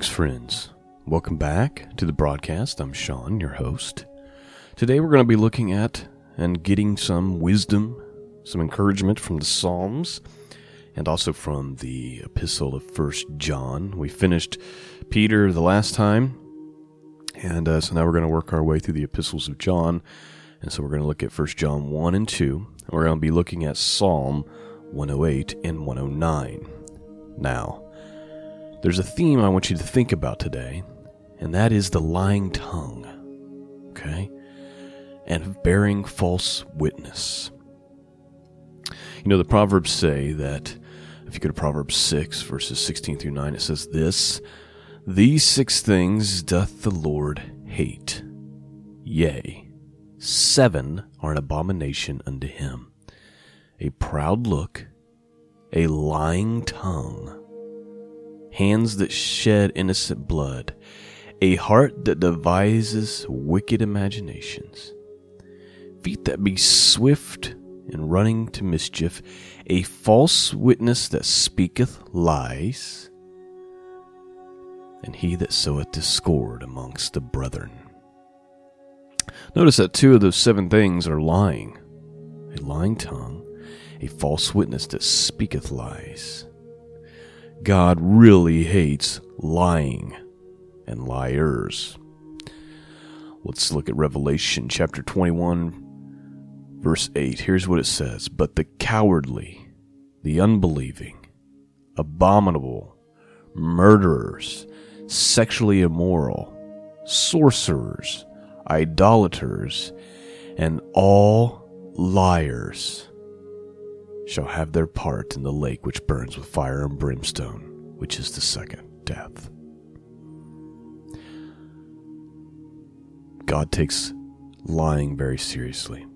Greetings, friends. Welcome back to the broadcast. I'm Sean, your host. Today we're going to be looking at and getting some wisdom, some encouragement from the Psalms, and also from the epistle of First John. We finished Peter the last time, and uh, so now we're going to work our way through the epistles of John. And so we're going to look at First John 1 and 2, and we're going to be looking at Psalm 108 and 109. Now, there's a theme I want you to think about today, and that is the lying tongue. Okay? And bearing false witness. You know, the Proverbs say that, if you go to Proverbs 6, verses 16 through 9, it says this These six things doth the Lord hate. Yea, seven are an abomination unto him a proud look, a lying tongue hands that shed innocent blood, a heart that devises wicked imaginations, feet that be swift in running to mischief, a false witness that speaketh lies, and he that soweth discord amongst the brethren. Notice that two of those seven things are lying a lying tongue, a false witness that speaketh lies. God really hates lying and liars. Let's look at Revelation chapter 21, verse 8. Here's what it says But the cowardly, the unbelieving, abominable, murderers, sexually immoral, sorcerers, idolaters, and all liars shall have their part in the lake which burns with fire and brimstone, which is the second death. God takes lying very seriously.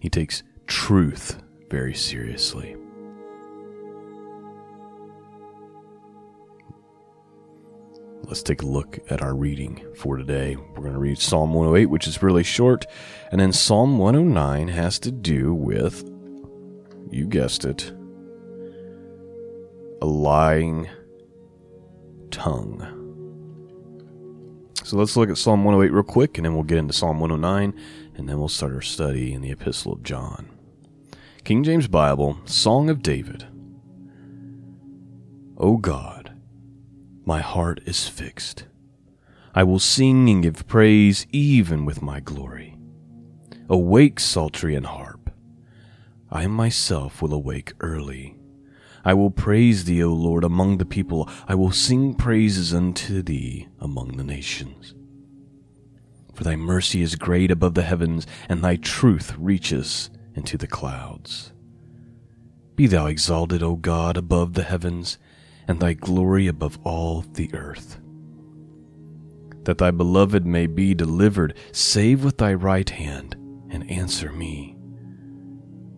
He takes truth very seriously. Let's take a look at our reading for today. We're going to read Psalm 108, which is really short, and then Psalm 109 has to do with, you guessed it, a lying tongue. So let's look at Psalm 108 real quick, and then we'll get into Psalm 109, and then we'll start our study in the Epistle of John. King James Bible, Song of David. O God, my heart is fixed. I will sing and give praise even with my glory. Awake, psaltery and harp. I myself will awake early. I will praise thee, O Lord, among the people. I will sing praises unto thee among the nations. For thy mercy is great above the heavens, and thy truth reaches into the clouds. Be thou exalted, O God, above the heavens, and thy glory above all the earth. That thy beloved may be delivered, save with thy right hand, and answer me.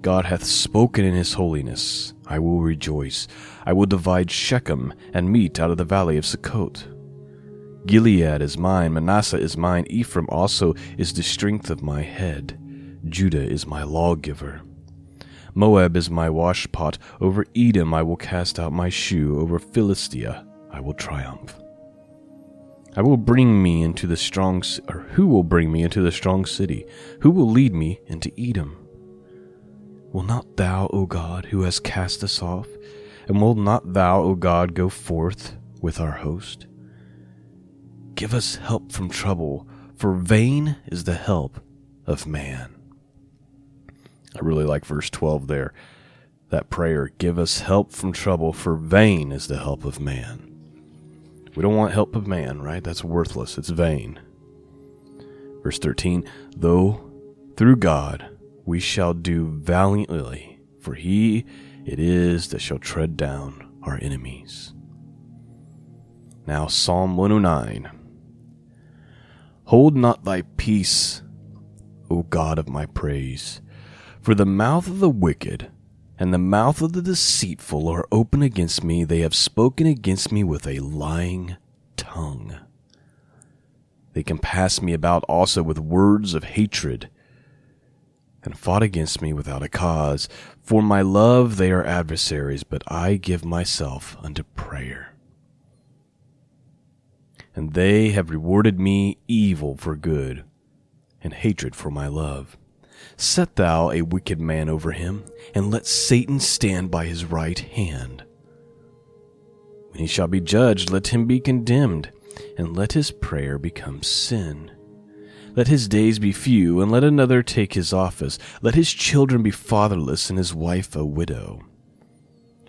God hath spoken in his holiness. I will rejoice. I will divide Shechem and mete out of the valley of Sukkot. Gilead is mine, Manasseh is mine, Ephraim also is the strength of my head. Judah is my lawgiver. Moab is my washpot. Over Edom I will cast out my shoe. Over Philistia I will triumph. I will bring me into the strong, or who will bring me into the strong city? Who will lead me into Edom? Will not thou, O God, who hast cast us off, and will not thou, O God, go forth with our host? Give us help from trouble, for vain is the help of man. I really like verse 12 there. That prayer, give us help from trouble, for vain is the help of man. We don't want help of man, right? That's worthless. It's vain. Verse 13, though through God we shall do valiantly, for he it is that shall tread down our enemies. Now, Psalm 109. Hold not thy peace, O God of my praise for the mouth of the wicked and the mouth of the deceitful are open against me. They have spoken against me with a lying tongue. They compass me about also with words of hatred. and fought against me without a cause. For my love they are adversaries, but I give myself unto prayer. And they have rewarded me evil for good, and hatred for my love. Set thou a wicked man over him, and let Satan stand by his right hand. When he shall be judged, let him be condemned, and let his prayer become sin. Let his days be few, and let another take his office. Let his children be fatherless, and his wife a widow.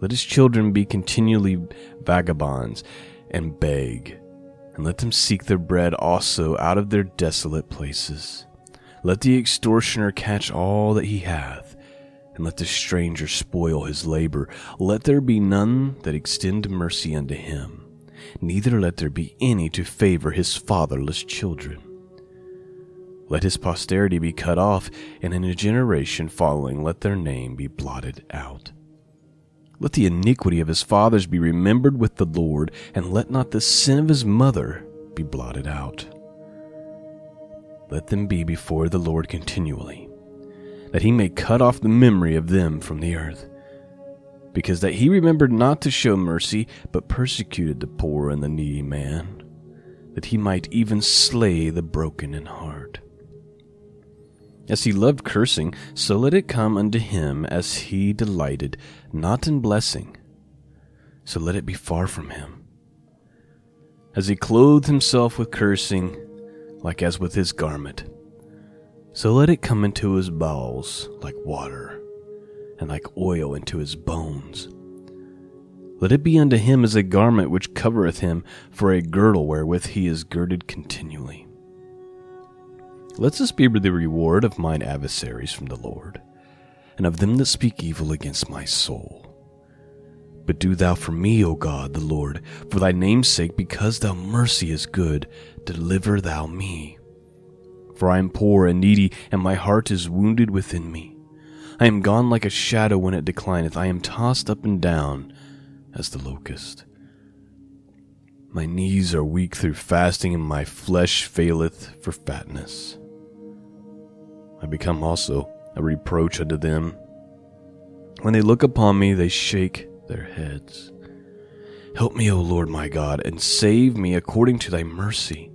Let his children be continually vagabonds, and beg, and let them seek their bread also out of their desolate places. Let the extortioner catch all that he hath, and let the stranger spoil his labor. Let there be none that extend mercy unto him, neither let there be any to favor his fatherless children. Let his posterity be cut off, and in a generation following let their name be blotted out. Let the iniquity of his fathers be remembered with the Lord, and let not the sin of his mother be blotted out. Let them be before the Lord continually, that he may cut off the memory of them from the earth. Because that he remembered not to show mercy, but persecuted the poor and the needy man, that he might even slay the broken in heart. As he loved cursing, so let it come unto him as he delighted, not in blessing, so let it be far from him. As he clothed himself with cursing, like as with his garment, so let it come into his bowels like water, and like oil into his bones. Let it be unto him as a garment which covereth him, for a girdle wherewith he is girded continually. Let this be the reward of mine adversaries from the Lord, and of them that speak evil against my soul. But do thou for me, O God, the Lord, for thy name's sake, because thy mercy is good, deliver thou me. For I am poor and needy, and my heart is wounded within me. I am gone like a shadow when it declineth, I am tossed up and down as the locust. My knees are weak through fasting, and my flesh faileth for fatness. I become also a reproach unto them. When they look upon me, they shake their heads. Help me, O Lord my God, and save me according to thy mercy,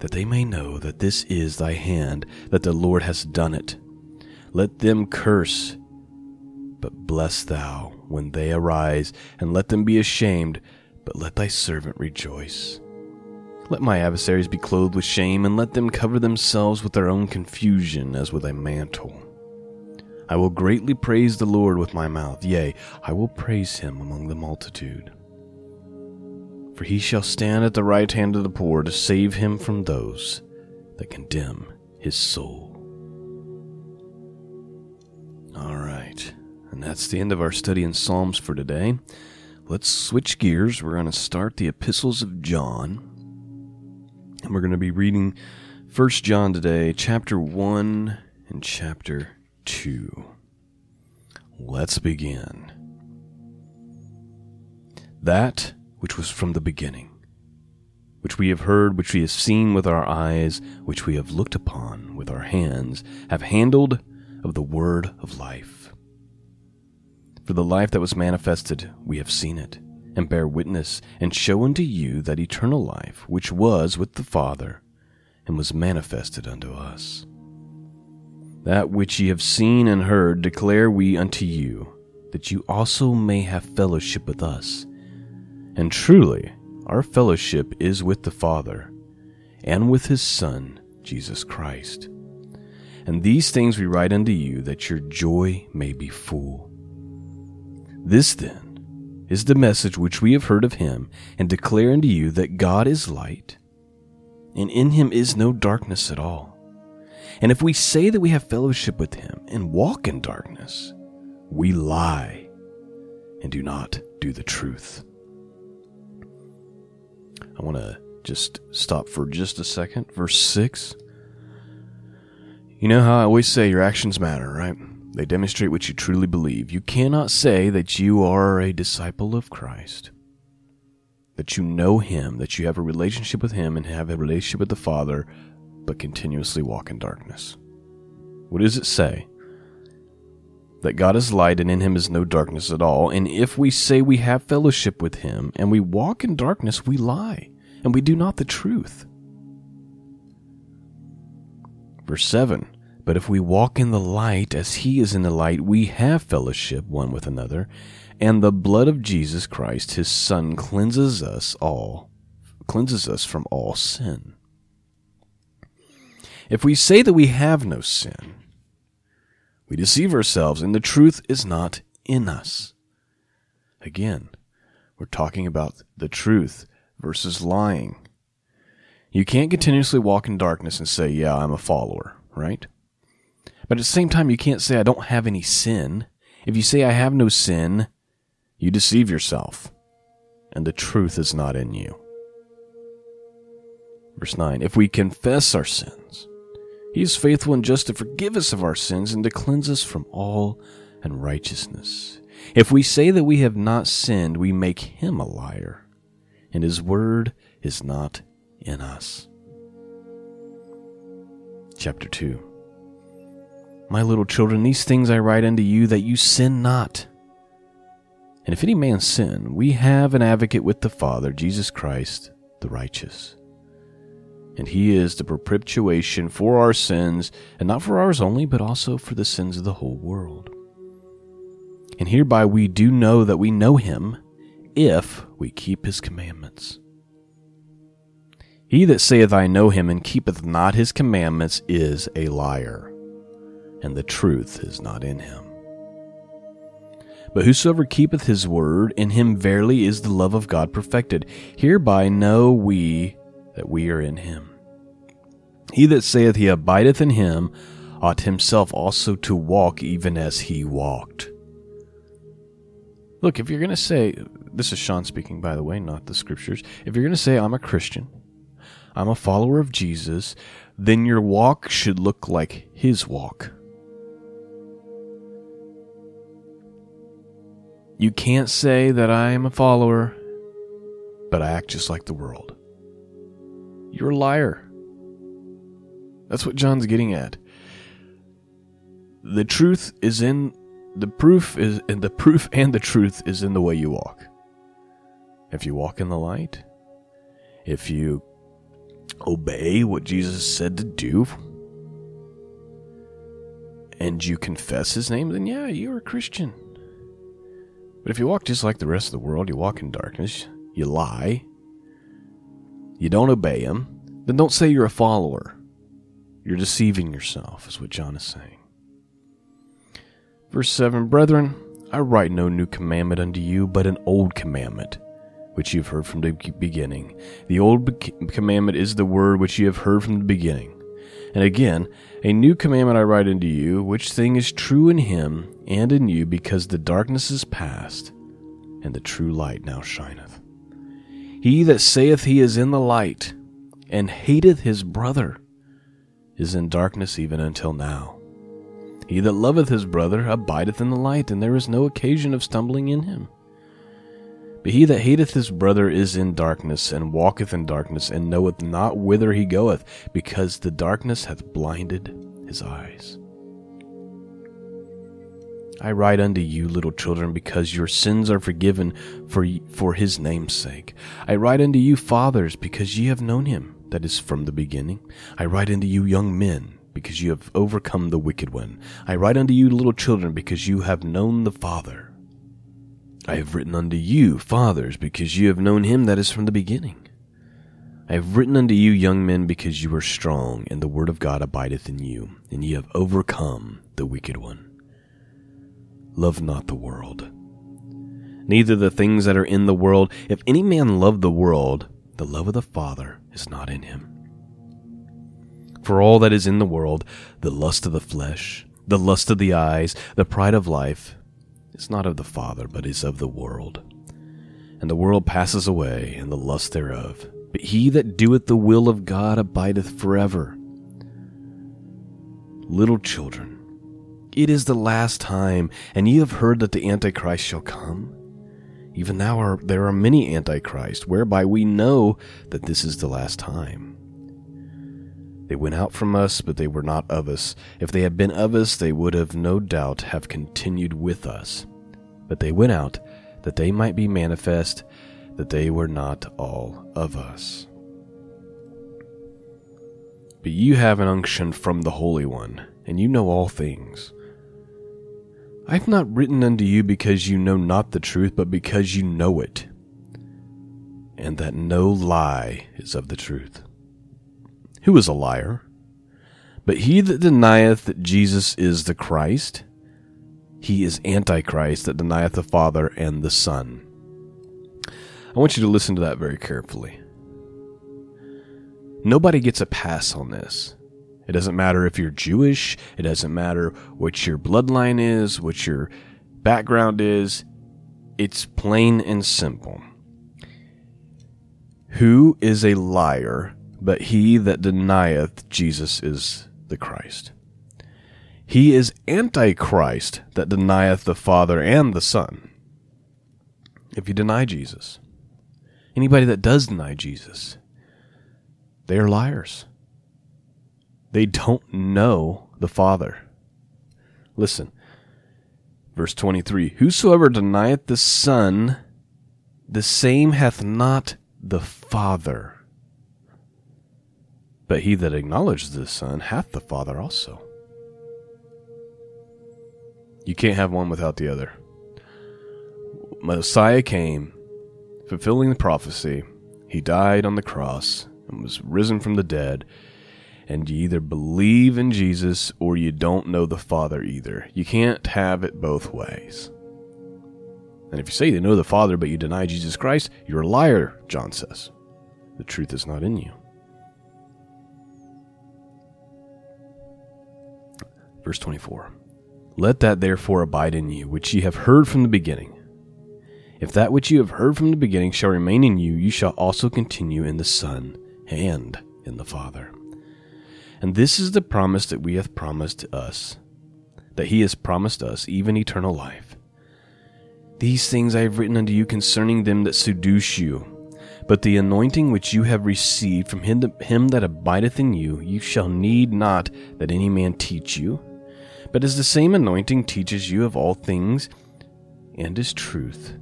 that they may know that this is thy hand, that the Lord has done it. Let them curse, but bless thou when they arise, and let them be ashamed, but let thy servant rejoice. Let my adversaries be clothed with shame, and let them cover themselves with their own confusion as with a mantle. I will greatly praise the Lord with my mouth, yea, I will praise him among the multitude. For he shall stand at the right hand of the poor to save him from those that condemn his soul. All right, and that's the end of our study in Psalms for today. Let's switch gears. We're going to start the epistles of John. And we're going to be reading First John today, chapter 1 and chapter 2. Let's begin. That which was from the beginning, which we have heard, which we have seen with our eyes, which we have looked upon with our hands, have handled of the word of life. For the life that was manifested, we have seen it and bear witness, and show unto you that eternal life which was with the Father, and was manifested unto us. That which ye have seen and heard declare we unto you, that you also may have fellowship with us. And truly, our fellowship is with the Father, and with his Son, Jesus Christ. And these things we write unto you, that your joy may be full. This then is the message which we have heard of him, and declare unto you that God is light, and in him is no darkness at all. And if we say that we have fellowship with him and walk in darkness, we lie and do not do the truth. I want to just stop for just a second. Verse 6. You know how I always say your actions matter, right? They demonstrate what you truly believe. You cannot say that you are a disciple of Christ, that you know Him, that you have a relationship with Him and have a relationship with the Father, but continuously walk in darkness. What does it say? That God is light and in him is no darkness at all. And if we say we have fellowship with him and we walk in darkness, we lie and we do not the truth. Verse 7 But if we walk in the light as he is in the light, we have fellowship one with another, and the blood of Jesus Christ, his Son, cleanses us all, cleanses us from all sin. If we say that we have no sin, we deceive ourselves, and the truth is not in us. Again, we're talking about the truth versus lying. You can't continuously walk in darkness and say, Yeah, I'm a follower, right? But at the same time, you can't say, I don't have any sin. If you say, I have no sin, you deceive yourself, and the truth is not in you. Verse 9 If we confess our sins, he is faithful and just to forgive us of our sins and to cleanse us from all unrighteousness. If we say that we have not sinned, we make him a liar, and his word is not in us. Chapter 2 My little children, these things I write unto you that you sin not. And if any man sin, we have an advocate with the Father, Jesus Christ, the righteous and he is the propitiation for our sins, and not for ours only, but also for the sins of the whole world. And hereby we do know that we know him, if we keep his commandments. He that saith, I know him, and keepeth not his commandments, is a liar, and the truth is not in him. But whosoever keepeth his word, in him verily is the love of God perfected. Hereby know we that we are in him. He that saith he abideth in him ought himself also to walk even as he walked. Look, if you're going to say, this is Sean speaking, by the way, not the scriptures. If you're going to say, I'm a Christian, I'm a follower of Jesus, then your walk should look like his walk. You can't say that I am a follower, but I act just like the world. You're a liar. That's what John's getting at. The truth is in the proof is in the proof and the truth is in the way you walk. If you walk in the light, if you obey what Jesus said to do, and you confess his name, then yeah, you're a Christian. But if you walk just like the rest of the world, you walk in darkness, you lie, you don't obey him, then don't say you're a follower. You're deceiving yourself, is what John is saying. Verse 7 Brethren, I write no new commandment unto you, but an old commandment, which you have heard from the beginning. The old commandment is the word which you have heard from the beginning. And again, a new commandment I write unto you, which thing is true in him and in you, because the darkness is past, and the true light now shineth. He that saith he is in the light, and hateth his brother, is in darkness even until now. He that loveth his brother abideth in the light, and there is no occasion of stumbling in him. But he that hateth his brother is in darkness, and walketh in darkness, and knoweth not whither he goeth, because the darkness hath blinded his eyes. I write unto you, little children, because your sins are forgiven for, for his name's sake. I write unto you, fathers, because ye have known him, that is from the beginning. I write unto you, young men, because you have overcome the wicked one. I write unto you, little children, because you have known the Father. I have written unto you, fathers, because you have known him that is from the beginning. I have written unto you, young men, because you are strong, and the word of God abideth in you, and ye have overcome the wicked one. Love not the world, neither the things that are in the world. If any man love the world, the love of the Father is not in him. For all that is in the world, the lust of the flesh, the lust of the eyes, the pride of life, is not of the Father, but is of the world. And the world passes away, and the lust thereof. But he that doeth the will of God abideth forever. Little children, it is the last time, and ye have heard that the Antichrist shall come. Even now are, there are many Antichrists, whereby we know that this is the last time. They went out from us, but they were not of us. If they had been of us, they would have no doubt have continued with us. But they went out, that they might be manifest that they were not all of us. But you have an unction from the Holy One, and you know all things. I have not written unto you because you know not the truth, but because you know it, and that no lie is of the truth. Who is a liar? But he that denieth that Jesus is the Christ, he is Antichrist that denieth the Father and the Son. I want you to listen to that very carefully. Nobody gets a pass on this. It doesn't matter if you're Jewish, it doesn't matter what your bloodline is, what your background is. It's plain and simple. Who is a liar but he that denieth Jesus is the Christ? He is Antichrist that denieth the Father and the Son. If you deny Jesus, anybody that does deny Jesus, they are liars. They don't know the Father. Listen, verse 23 Whosoever denieth the Son, the same hath not the Father. But he that acknowledges the Son hath the Father also. You can't have one without the other. Messiah came, fulfilling the prophecy. He died on the cross and was risen from the dead and you either believe in Jesus or you don't know the Father either. You can't have it both ways. And if you say you know the Father but you deny Jesus Christ, you're a liar, John says. The truth is not in you. Verse 24 Let that therefore abide in you, which ye have heard from the beginning. If that which you have heard from the beginning shall remain in you, you shall also continue in the Son and in the Father. And this is the promise that we hath promised us, that he has promised us, even eternal life. These things I have written unto you concerning them that seduce you. But the anointing which you have received from him that abideth in you, you shall need not that any man teach you. But as the same anointing teaches you of all things, and is truth,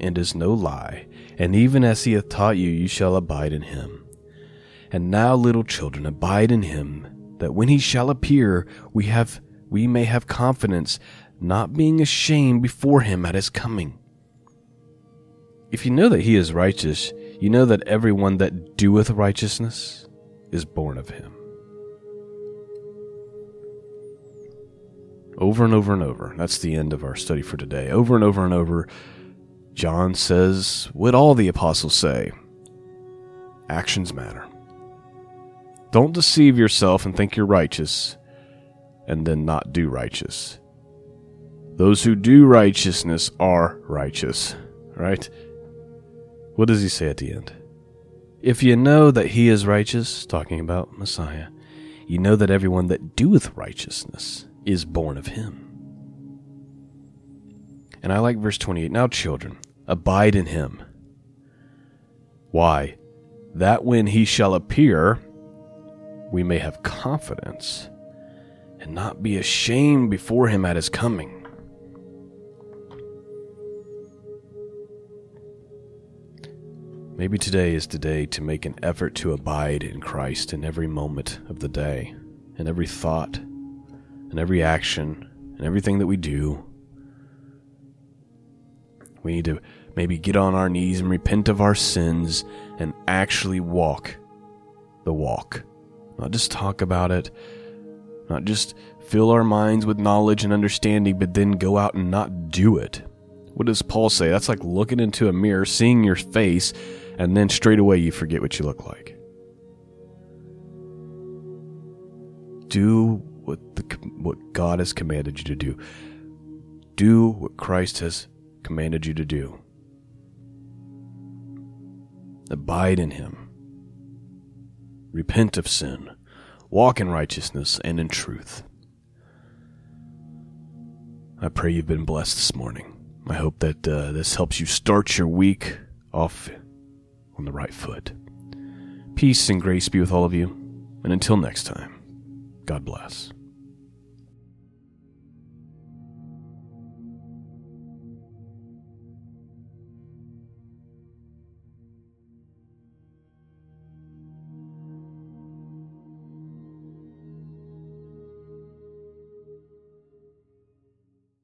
and is no lie, and even as he hath taught you, you shall abide in him. And now, little children, abide in him, that when he shall appear, we have we may have confidence, not being ashamed before him at his coming. If you know that he is righteous, you know that everyone that doeth righteousness is born of him. Over and over and over. That's the end of our study for today. Over and over and over, John says what all the apostles say actions matter. Don't deceive yourself and think you're righteous and then not do righteous. Those who do righteousness are righteous, right? What does he say at the end? If you know that he is righteous, talking about Messiah, you know that everyone that doeth righteousness is born of him. And I like verse 28. Now, children, abide in him. Why? That when he shall appear, we may have confidence and not be ashamed before him at his coming. Maybe today is the day to make an effort to abide in Christ in every moment of the day, in every thought, in every action, in everything that we do. We need to maybe get on our knees and repent of our sins and actually walk the walk. Not just talk about it, not just fill our minds with knowledge and understanding, but then go out and not do it. What does Paul say? That's like looking into a mirror, seeing your face, and then straight away you forget what you look like. Do what the, what God has commanded you to do. Do what Christ has commanded you to do. Abide in Him. Repent of sin. Walk in righteousness and in truth. I pray you've been blessed this morning. I hope that uh, this helps you start your week off on the right foot. Peace and grace be with all of you. And until next time, God bless.